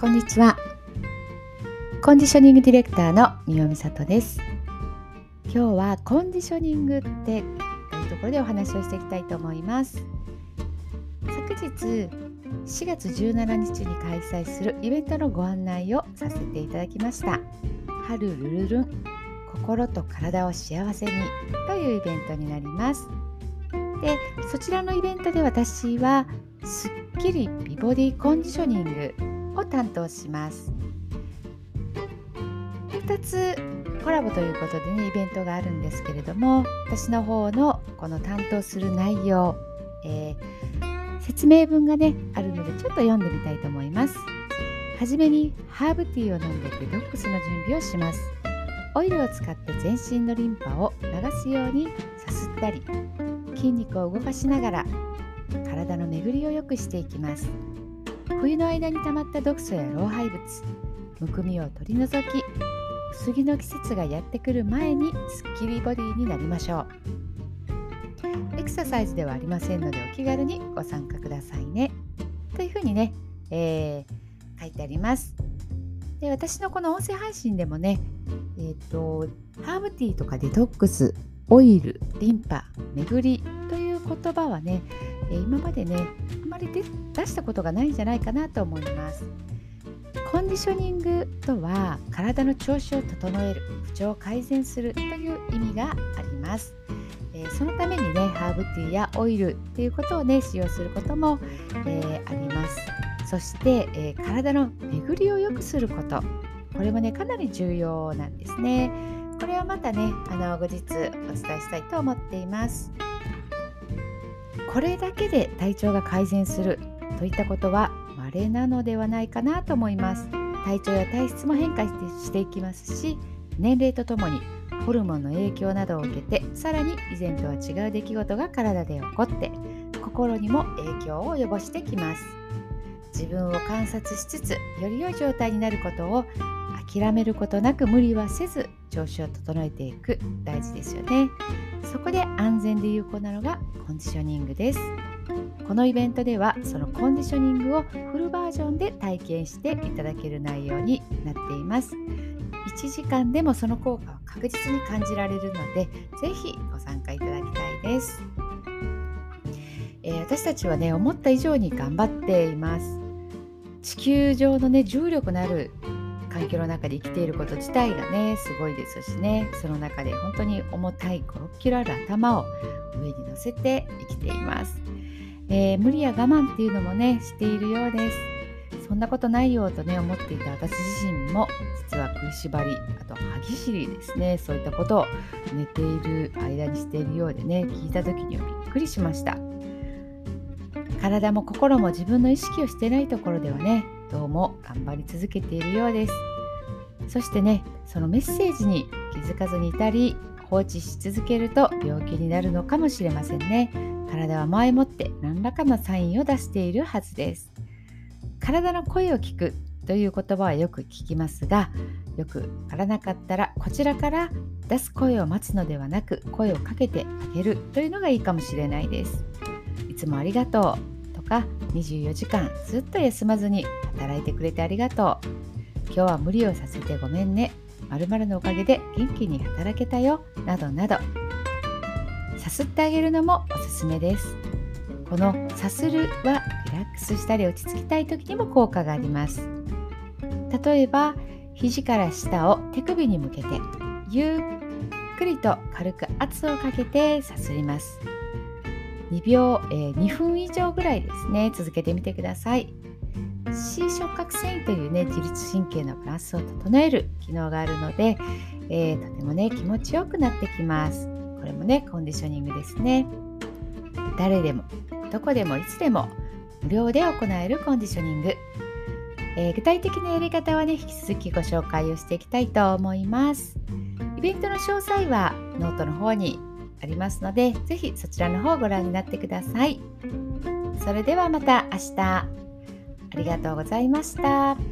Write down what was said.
こんにちは。コンディショニングディレクターの三尾美里です。今日はコンディショニングってというところでお話をしていきたいと思います。昨日4月17日に開催するイベントのご案内をさせていただきました。春ルルルン心と体を幸せにというイベントになります。でそちらのイベントで私はすっきり美ボディコンディショニングを担当します。2つコラボということでねイベントがあるんですけれども私の方のこの担当する内容、えー、説明文がねあるのでちょっと読んでみたいと思います。はじめにハーブティーを飲んでデトックスの準備をします。オイルを使って全身のリンパを流すようにさすったり筋肉を動かしながら体の巡りを良くしていきます。冬の間に溜まった毒素や老廃物むくみを取り除き薄着の季節がやってくる前にスッキリボディになりましょう。エクササイズではありませんのでお気軽にご参加くださいね。というふうにね、えー、書いてあります。で私のこの音声配信でもねえっ、ー、とハーブティーとかデトックスオイルリンパ巡りという言葉はね今までねあまり出したことがないんじゃないかなと思います。コンディショニングとは体の調子を整える不調を改善するという意味があります、えー、そのためにねハーブティーやオイルっていうことをね使用することも、えー、あります。そして、えー、体の巡りを良くすること。これもねかなり重要なんですね。これはまたねあの後日お伝えしたいと思っています。これだけで体調が改善するといったことは稀なのではないかなと思います。体調や体質も変化していきますし年齢とともにホルモンの影響などを受けてさらに以前とは違う出来事が体で起こって心にも影響を及ぼしてきます。自分を観察しつつより良い状態になることを諦めることなく無理はせず調子を整えていく大事ですよね。そこで安全で有効なのがコンディショニングです。このイベントではそのコンディショニングをフルバージョンで体験していただける内容になっています。1時間でもその効果を確実に感じられるので是非ご参加いただきたいです、えー、私たちはね思った以上に頑張っています。地球上のね重力のある環境の中で生きていること自体がねすごいですしね。その中で本当に重たい56キロある頭を上に乗せて生きています、えー、無理や我慢っていうのもねしているようです。そんなことないよとね思っていた私自身も実は食いしばりあと歯ぎしりですね。そういったことを寝ている間にしているようでね聞いた時にはびっくりしました。体も心も自分の意識をしてないところではねどうも頑張り続けているようです。そしてねそのメッセージに気づかずにいたり放置し続けると病気になるのかもしれませんね。体は前もって何らかのサインを出しているはずです。体の声を聞くという言葉はよく聞きますがよくわからなかったらこちらから出す声を待つのではなく声をかけてあげるというのがいいかもしれないです。いつもありがとう。とか24時間ずっと休まずに働いてくれてありがとう。今日は無理をさせてごめんね。〇〇のおかげで元気に働けたよ。などなど。さすってあげるのもおすすめです。このさするはリラックスしたり落ち着きたい時にも効果があります。例えば肘から下を手首に向けてゆっくりと軽く圧をかけてさすります。2秒、えー、2分以上ぐらいですね。続けてみてください。C 触覚繊維というね自律神経のバランスを整える機能があるので、えー、とてもね気持ちよくなってきます。これもねコンディショニングですね。誰でもどこでもいつでも無料で行えるコンディショニング、えー、具体的なやり方はね引き続きご紹介をしていきたいと思います。イベントの詳細はノートの方にありますので是非そちらの方をご覧になってくださいそれではまた明日ありがとうございました。